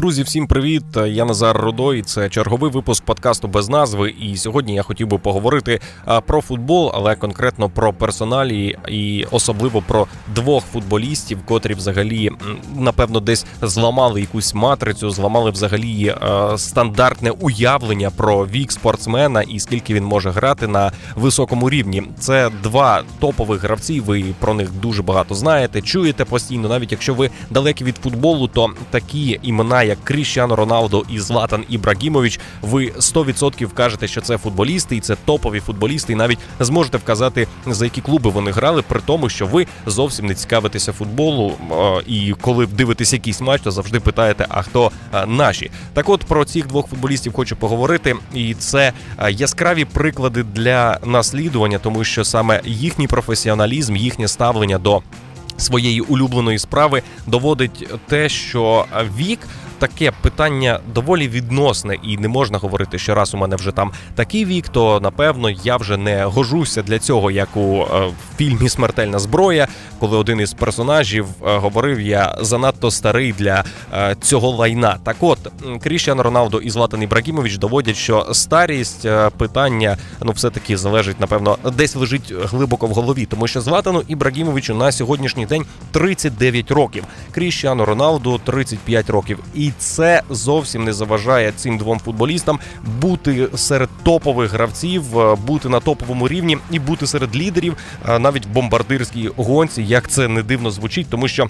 Друзі, всім привіт! Я Назар Рудой. Це черговий випуск подкасту без назви. І сьогодні я хотів би поговорити про футбол, але конкретно про персоналі і особливо про двох футболістів, котрі взагалі напевно десь зламали якусь матрицю, зламали взагалі стандартне уявлення про вік спортсмена і скільки він може грати на високому рівні. Це два топових гравці. Ви про них дуже багато знаєте, чуєте постійно, навіть якщо ви далекі від футболу, то такі імена як Кріщано Роналдо і Златан Ібрагімович, ви 100% кажете, що це футболісти, і це топові футболісти, і навіть зможете вказати за які клуби вони грали, при тому, що ви зовсім не цікавитеся футболу. І коли дивитесь якийсь матч, то завжди питаєте, а хто наші. Так, от про цих двох футболістів хочу поговорити, і це яскраві приклади для наслідування, тому що саме їхній професіоналізм, їхнє ставлення до своєї улюбленої справи доводить те, що вік таке питання доволі відносне, і не можна говорити, що раз у мене вже там такий вік, то напевно я вже не гожуся для цього, як у е, фільмі Смертельна зброя, коли один із персонажів е, говорив: я занадто старий для е, цього лайна. Так, от Кріщан Роналдо і Златан Ібрагімович доводять, що старість питання ну все таки залежить, напевно, десь лежить глибоко в голові, тому що Златану Ібрагімовичу на сьогоднішній день 39 років. Кріщану Роналду 35 років. І це зовсім не заважає цим двом футболістам бути серед топових гравців, е, бути на топовому рівні і бути серед лідерів е, навіть в бомбардирській гонці, як це не дивно звучить, тому що.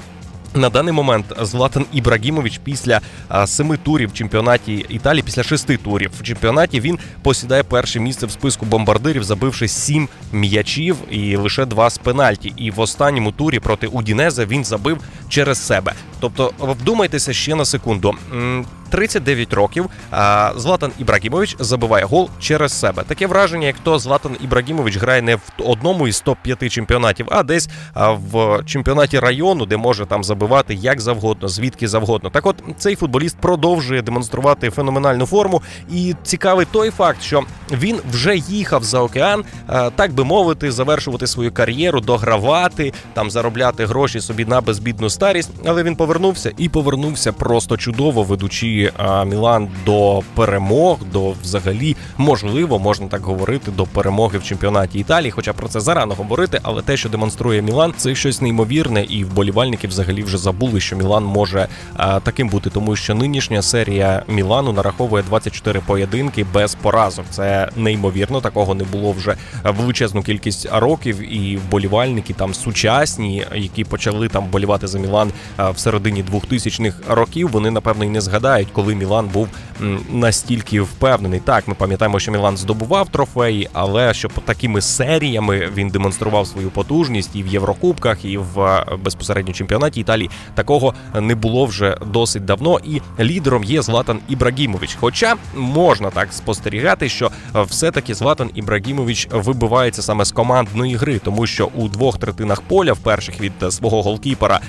На даний момент Златан Ібрагімович після семи турів в чемпіонаті Італії, після шести турів в чемпіонаті він посідає перше місце в списку бомбардирів, забивши сім м'ячів і лише два з пенальті. І в останньому турі проти Удінеза він забив через себе. Тобто, вдумайтеся ще на секунду. 39 років. Златан Ібрагімович забиває гол через себе. Таке враження, як то Златан Ібрагімович грає не в одному із топ-5 чемпіонатів, а десь в чемпіонаті району, де може там забивати як завгодно, звідки завгодно. Так, от цей футболіст продовжує демонструвати феноменальну форму. І цікавий той факт, що він вже їхав за океан, так би мовити, завершувати свою кар'єру, догравати, там заробляти гроші собі на безбідну старість. Але він повернувся і повернувся просто чудово, ведучи. Мілан до перемог, до взагалі можливо, можна так говорити, до перемоги в чемпіонаті Італії. Хоча про це зарано говорити, але те, що демонструє Мілан, це щось неймовірне, і вболівальники взагалі вже забули, що Мілан може а, таким бути, тому що нинішня серія Мілану нараховує 24 поєдинки без поразок. Це неймовірно, такого не було вже величезну кількість років. І вболівальники там сучасні, які почали там болівати за Мілан в середині 2000-х років. Вони напевно й не згадають коли Мілан був настільки впевнений. Так, ми пам'ятаємо, що Мілан здобував трофеї, але щоб такими серіями він демонстрував свою потужність і в Єврокубках, і в е, безпосередньо чемпіонаті Італії такого не було вже досить давно. І лідером є Златан Ібрагімович. Хоча можна так спостерігати, що все-таки Златан Ібрагімович вибивається саме з командної гри, тому що у двох третинах поля, в перших від свого голкіпера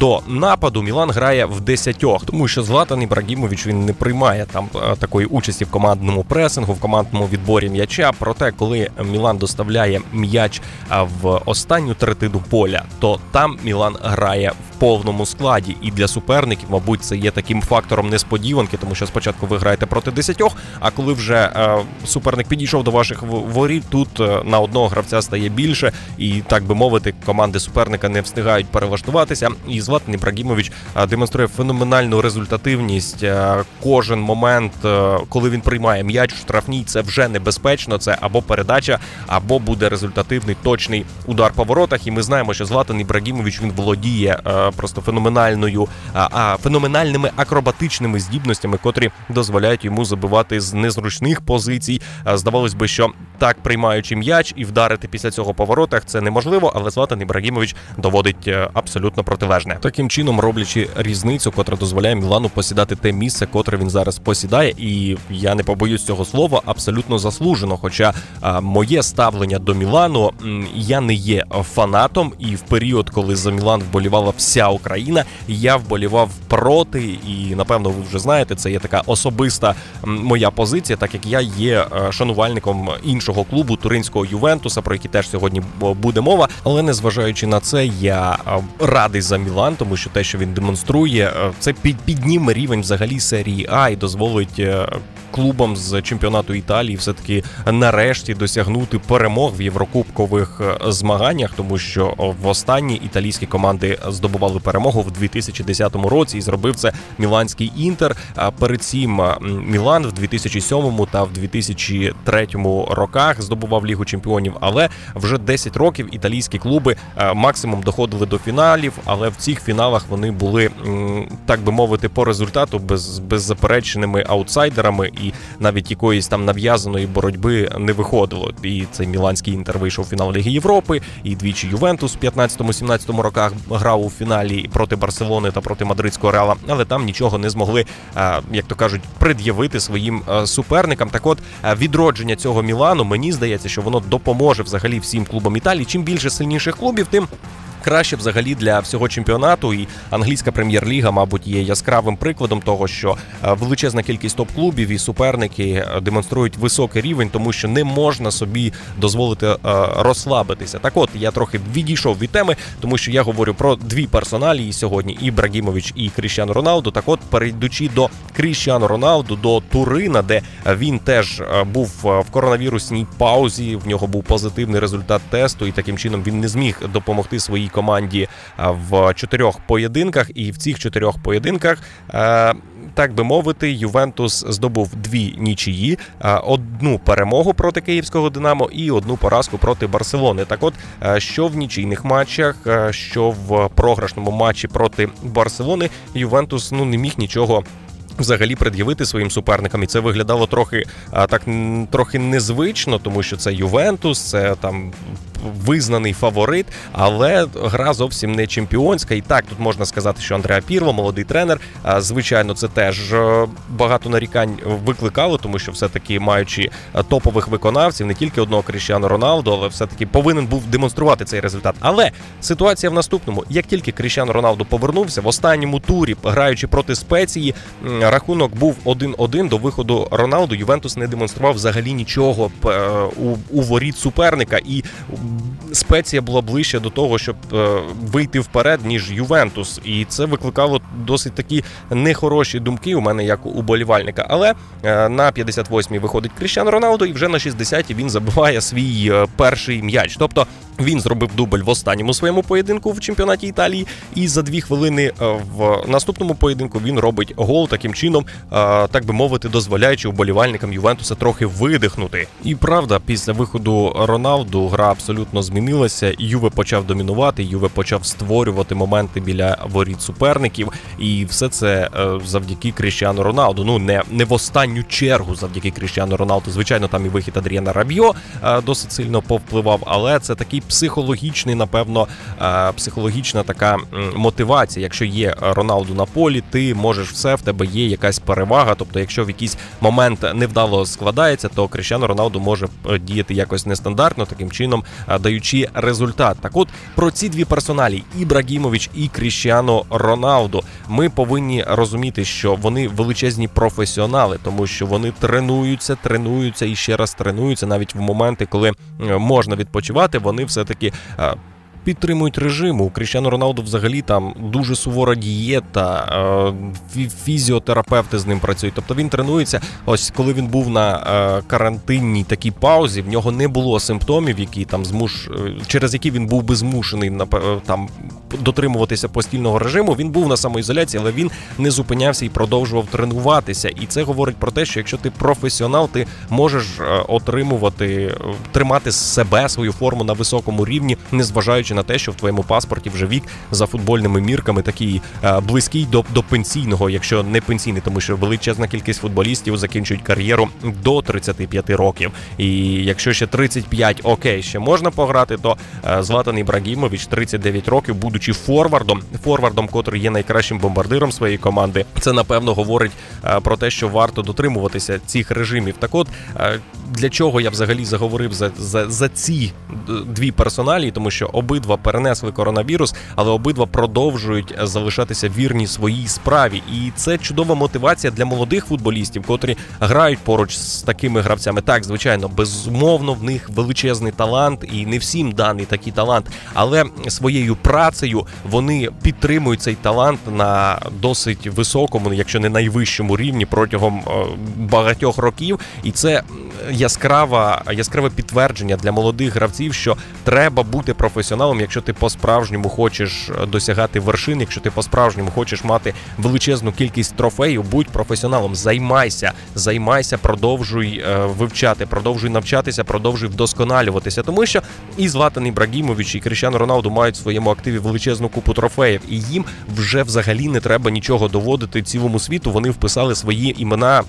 до нападу, Мілан грає в десятьох, тому що Златан Ібрагімович він не приймає там е, такої участі в командному пресингу, в командному відборі м'яча. Проте, коли Мілан доставляє м'яч в останню третину поля, то там Мілан грає в повному складі. І для суперників, мабуть, це є таким фактором несподіванки, тому що спочатку ви граєте проти десятьох. А коли вже е, суперник підійшов до ваших воріт, тут е, на одного гравця стає більше, і так би мовити, команди суперника не встигають перелаштуватися. І Златан Ібрагімович демонструє феноменальну результативність кожен момент, коли він приймає м'яч в штрафній, це вже небезпечно. Це або передача, або буде результативний точний удар по воротах. І ми знаємо, що Златан Ібрагімович він володіє просто феноменальною, феноменальними акробатичними здібностями, котрі дозволяють йому забивати з незручних позицій. Здавалось би, що так приймаючи м'яч і вдарити після цього по воротах, це неможливо, але Златан Ібрагімович доводить абсолютно протилежне. Таким чином роблячи різницю, котра дозволяє Мілану посідати те місце, котре він зараз посідає, і я не побоюсь цього слова, абсолютно заслужено. Хоча а, моє ставлення до Мілану я не є фанатом, і в період, коли за Мілан вболівала вся Україна, я вболівав проти. І напевно, ви вже знаєте, це є така особиста моя позиція, так як я є шанувальником іншого клубу туринського Ювентуса, про які теж сьогодні буде мова. Але незважаючи на це, я радий за Мілан, тому що те, що він демонструє, це підніме рівень взагалі серії А і дозволить клубам з чемпіонату Італії все таки нарешті досягнути перемог в єврокубкових е, змаганнях, тому що в останні італійські команди здобували перемогу в 2010 році і зробив це Міланський інтер. А перед цим Мілан в 2007 та в 2003 роках здобував лігу чемпіонів. Але вже 10 років італійські клуби е, максимум доходили до фіналів. Але в цих фіналах вони були так би мовити по результату без беззаперечними аутсайдерами і навіть якоїсь там нав'язаної боротьби не виходило. І цей Міланський інтер вийшов у фінал Ліги Європи, і двічі Ювентус в 15-17 роках грав у фіналі проти Барселони та проти Мадридського реала, але там нічого не змогли, як то кажуть, пред'явити своїм суперникам. Так, от відродження цього Мілану мені здається, що воно допоможе взагалі всім клубам Італії. Чим більше сильніших клубів, тим краще взагалі для всього чемпіонату. І англійська прем'єр-ліга, мабуть, є яскравим прикладом того, що е, величезна кількість топ-клубів і суперники е, демонструють високий рівень, тому що не можна собі дозволити е, розслабитися. Так, от я трохи відійшов від теми, тому що я говорю про дві персоналії сьогодні: і Брагімович, і Кріщану Роналду. Так, от перейдучи до Кріщану Роналду, до Турина, де він теж був в коронавірусній паузі. В нього був позитивний результат тесту, і таким чином він не зміг допомогти своїй команді в чотирьох поєдинках, і в цих чотирьох поєдинках. Так би мовити, Ювентус здобув дві нічиї, одну перемогу проти київського Динамо і одну поразку проти Барселони. Так, от що в нічийних матчах, що в програшному матчі проти Барселони, Ювентус ну не міг нічого Взагалі пред'явити своїм суперникам, і це виглядало трохи так трохи незвично, тому що це Ювентус, це там визнаний фаворит, але гра зовсім не чемпіонська. І так тут можна сказати, що Андреа Пірло, молодий тренер. Звичайно, це теж е, багато нарікань викликало, тому що все-таки маючи е, топових виконавців, не тільки одного Кріщану Роналду, але все-таки повинен був демонструвати цей результат. Але ситуація в наступному: як тільки Кріщану Роналду повернувся в останньому турі, граючи проти спеції рахунок був 1-1 до виходу Роналду. Ювентус не демонстрував взагалі нічого е, у, воріт суперника, і спеція була ближче до того, щоб е, вийти вперед, ніж Ювентус. І це викликало досить такі нехороші думки у мене, як уболівальника. Але е, на 58-й виходить Кріщан Роналду, і вже на 60-й він забиває свій перший м'яч. Тобто він зробив дубль в останньому своєму поєдинку в чемпіонаті Італії, і за дві хвилини в наступному поєдинку він робить гол таким чином чином, так би мовити, дозволяючи вболівальникам Ювентуса трохи видихнути. І правда, після виходу Роналду гра абсолютно змінилася. Юве почав домінувати, Юве почав створювати моменти біля воріт суперників, і все це е, завдяки Кріщану Роналду. Ну не не в останню чергу, завдяки Кріщану Роналду. Звичайно, там і вихід Адріана Рабьо е, досить сильно повпливав, але це такий психологічний, напевно, е, психологічна така мотивація. Якщо є Роналду на полі, ти можеш все в тебе є якась перевага. Тобто, якщо в якийсь момент невдало складається, то Кріщано Роналду може е, діяти якось нестандартно, таким чином е, даючи результат. Так, от про ці дві персоналі Ібрагімович і Кріщано Роналду, ми повинні розуміти, що вони величезні професіонали, тому що вони тренуються, тренуються і ще раз тренуються навіть в моменти, коли е, можна відпочивати, вони все таки підтримують режим. У Кріщану Роналду взагалі там дуже сувора дієта, е, фізіотерапевти з ним працюють. Тобто він тренується. Ось коли він був на е, карантинній такій паузі, в нього не було симптомів, які там змуш е, через які він був би змушений там дотримуватися постільного режиму. Він був на самоізоляції, але він не зупинявся і продовжував тренуватися. І це говорить про те, що якщо ти професіонал, ти можеш отримувати, тримати себе свою форму на високому рівні, незважаючи на те, що в твоєму паспорті вже вік за футбольними мірками такий е, близький до до пенсійного, якщо не пенсійний, тому що величезна кількість футболістів закінчують кар'єру до 35 років. І якщо ще 35, окей, ще можна пограти, то е, Златан Ібрагімович 39 років, будучи форвардом, форвардом, котрий є найкращим бомбардиром своєї команди, це напевно говорить е, про те, що варто дотримуватися цих режимів. Так, от для чого я взагалі заговорив за, за, за ці дві персоналі, тому що обидва обидва перенесли коронавірус, але обидва продовжують залишатися вірні своїй справі. І це чудова мотивація для молодих футболістів, котрі грають поруч з такими гравцями. Так, звичайно, безумовно, в них величезний талант, і не всім даний такий талант, але своєю працею вони підтримують цей талант на досить високому, якщо не найвищому рівні протягом е, багатьох років, і це яскрава яскраве підтвердження для молодих гравців, що треба бути професіоналом, якщо ти по-справжньому хочеш досягати вершин, якщо ти по-справжньому хочеш мати величезну кількість трофеїв, будь професіоналом, займайся, займайся, продовжуй е, вивчати, продовжуй навчатися, продовжуй вдосконалюватися, тому що і Златан Ібрагімович, і Кріщану Роналду мають в своєму активі величезну купу трофеїв, і їм вже взагалі не треба нічого доводити цілому світу. Вони вписали свої імена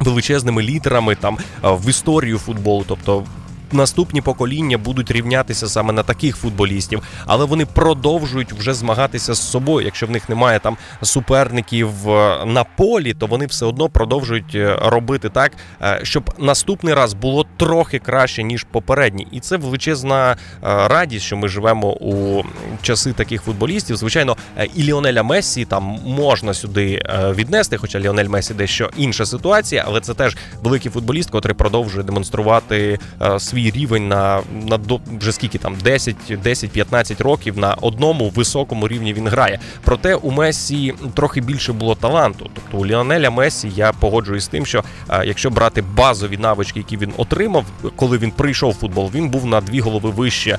величезними літерами там в історію футболу, тобто наступні покоління будуть рівнятися саме на таких футболістів, але вони продовжують вже змагатися з собою. Якщо в них немає там суперників е, на полі, то вони все одно продовжують е, робити так, е, щоб наступний раз було трохи краще ніж попередній, і це величезна радість, що ми живемо у часи таких футболістів. Звичайно, і Ліонеля Мессі там можна сюди віднести, хоча Ліонель Месі дещо інша ситуація, але це теж великий футболіст, котрий продовжує демонструвати свій свій рівень на на вже скільки там 10-15 років на одному високому рівні він грає. Проте у Месі трохи більше було таланту. Тобто у Ліонеля Месі я погоджуюсь з тим, що якщо брати базові навички, які він отримав, коли він прийшов в футбол, він був на дві голови вище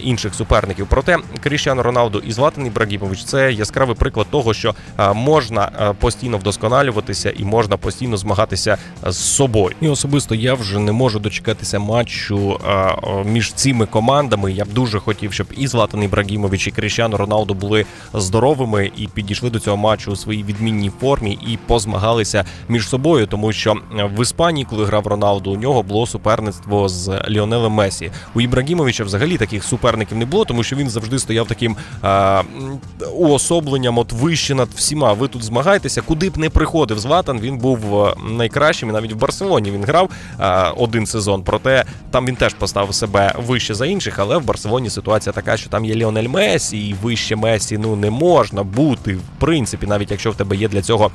інших суперників. Проте Кріщану Роналду і Златан Ібрагімович це яскравий приклад того, що можна постійно вдосконалюватися і можна постійно змагатися з собою. І особисто я вже не можу дочекатися матчу між цими командами. Я б дуже хотів, щоб і Златан Ібрагімович, і Кріщану Роналду були здоровими і підійшли до цього матчу у своїй відмінній формі і позмагалися між собою, тому що в Іспанії, коли грав Роналду, у нього було суперництво з Ліонелем Месі. У Ібрагімовича взагалі таких суперників не було, тому що він завжди стояв таким а, уособленням, от вище над всіма. Ви тут змагаєтеся, куди б не приходив Златан. Він був найкращим. і Навіть в Барселоні він грав а, один сезон. Проте там він він теж поставив себе вище за інших, але в Барселоні ситуація така, що там є Ліонель Месі, і вище Месі ну не можна бути, в принципі, навіть якщо в тебе є для цього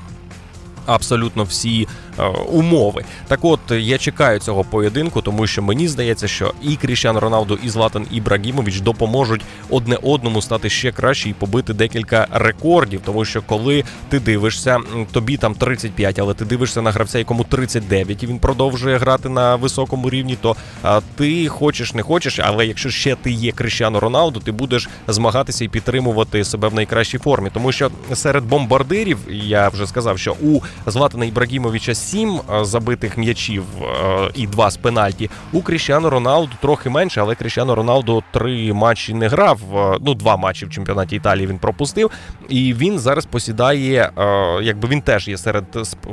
абсолютно всі е, умови. Так, от я чекаю цього поєдинку, тому що мені здається, що і Кріщан Роналду, і Златан Ібрагімович допоможуть одне одному стати ще краще і побити декілька рекордів. Тому що коли ти дивишся, тобі там 35, але ти дивишся на гравця, якому 39, і він продовжує грати на високому рівні, то а, ти хочеш не хочеш, але якщо ще ти є Кріщану Роналду, ти будеш змагатися і підтримувати себе в найкращій формі, тому що серед бомбардирів я вже сказав, що у Златана Ібрагімовича сім е, забитих м'ячів е, і два з пенальті. У Кріщану Роналду трохи менше, але Кріщану Роналду три матчі не грав. Е, ну, два матчі в чемпіонаті Італії він пропустив. І він зараз посідає, якби він теж є серед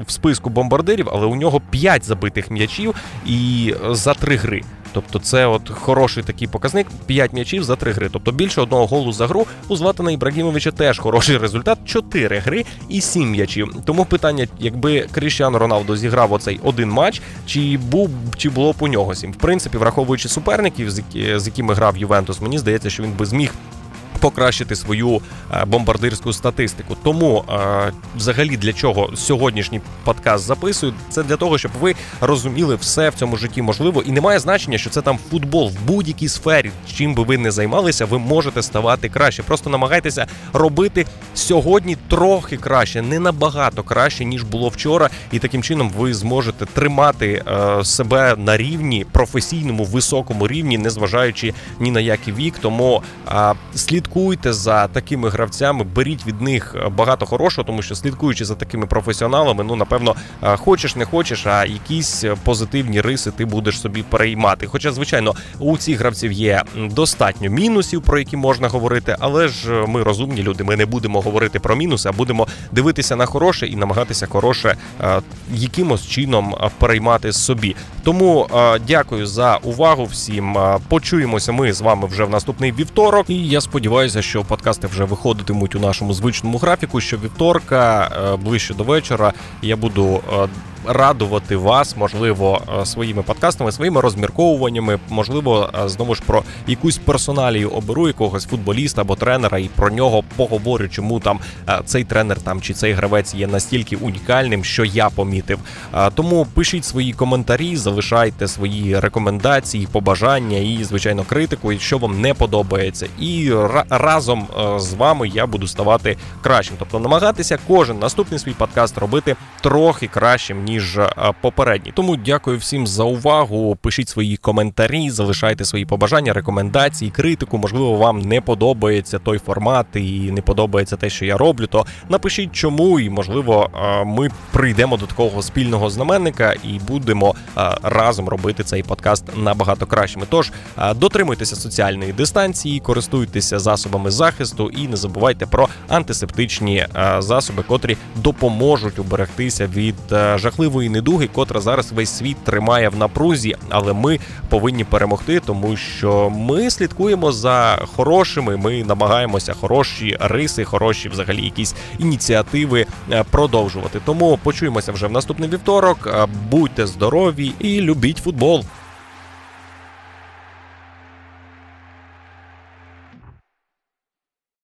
в списку бомбардирів, але у нього п'ять забитих м'ячів і за три гри. Тобто це от хороший такий показник. 5 м'ячів за 3 гри. Тобто більше одного голу за гру. У Златана Ібрагімовича теж хороший результат. 4 гри і 7 м'ячів. Тому питання, якби Кріщан Роналдо зіграв оцей один матч, чи був чи було б у нього сім. В принципі, враховуючи суперників, з якими грав Ювентус, мені здається, що він би зміг покращити свою е, бомбардирську статистику. Тому е, взагалі для чого сьогоднішній подкаст записую, це для того, щоб ви розуміли все в цьому житті можливо, і немає значення, що це там футбол в будь-якій сфері. Чим би ви не займалися, ви можете ставати краще. Просто намагайтеся робити сьогодні трохи краще, не набагато краще ніж було вчора, і таким чином ви зможете тримати е, себе на рівні професійному високому рівні, незважаючи ні на який вік. Тому слідкуйте слідкуйте за такими гравцями, беріть від них е, багато хорошого, тому що слідкуючи за такими професіоналами, ну напевно, е, хочеш не хочеш, а якісь е, позитивні риси ти будеш собі переймати. Хоча, звичайно, у цих гравців є достатньо мінусів, про які можна говорити, але ж ми розумні люди. Ми не будемо говорити про мінуси, а будемо дивитися на хороше і намагатися хороше якимось чином переймати собі. Тому дякую за увагу всім. Почуємося ми з вами вже в наступний вівторок. І я сподіваюся сподіваюся, що подкасти вже виходитимуть у нашому звичному графіку. Що вівторка е, ближче до вечора я буду е, радувати вас, можливо, е, своїми подкастами, своїми розмірковуваннями, можливо, е, знову ж про якусь персоналію оберу якогось футболіста або тренера, і про нього поговорю, чому там е, цей тренер там чи цей гравець є настільки унікальним, що я помітив. Тому пишіть свої коментарі, залишайте свої рекомендації, побажання і, звичайно, критику, що вам не подобається. І ра- разом з вами я буду ставати кращим. Тобто намагатися кожен наступний свій подкаст робити трохи кращим, ніж е, попередній. Тому дякую всім за увагу. Пишіть свої коментарі, залишайте свої побажання, рекомендації, критику. Можливо, вам не подобається той формат і не подобається те, що я роблю. То напишіть чому, і можливо, е, ми прийдемо до такого спільного знаменника і будемо е, разом робити цей подкаст набагато кращими. Тож дотримуйтеся соціальної дистанції, користуйтеся засобами захисту і не забувайте про антисептичні засоби, котрі допоможуть уберегтися від е, жахливої недуги, котра зараз весь світ тримає в напрузі. Але ми повинні перемогти, тому що ми слідкуємо за хорошими. Ми намагаємося хороші риси, хороші взагалі якісь ініціативи е, продовжувати. Тому почуємося вже в наступний вівторок. Е, Будьте здорові і любіть футбол.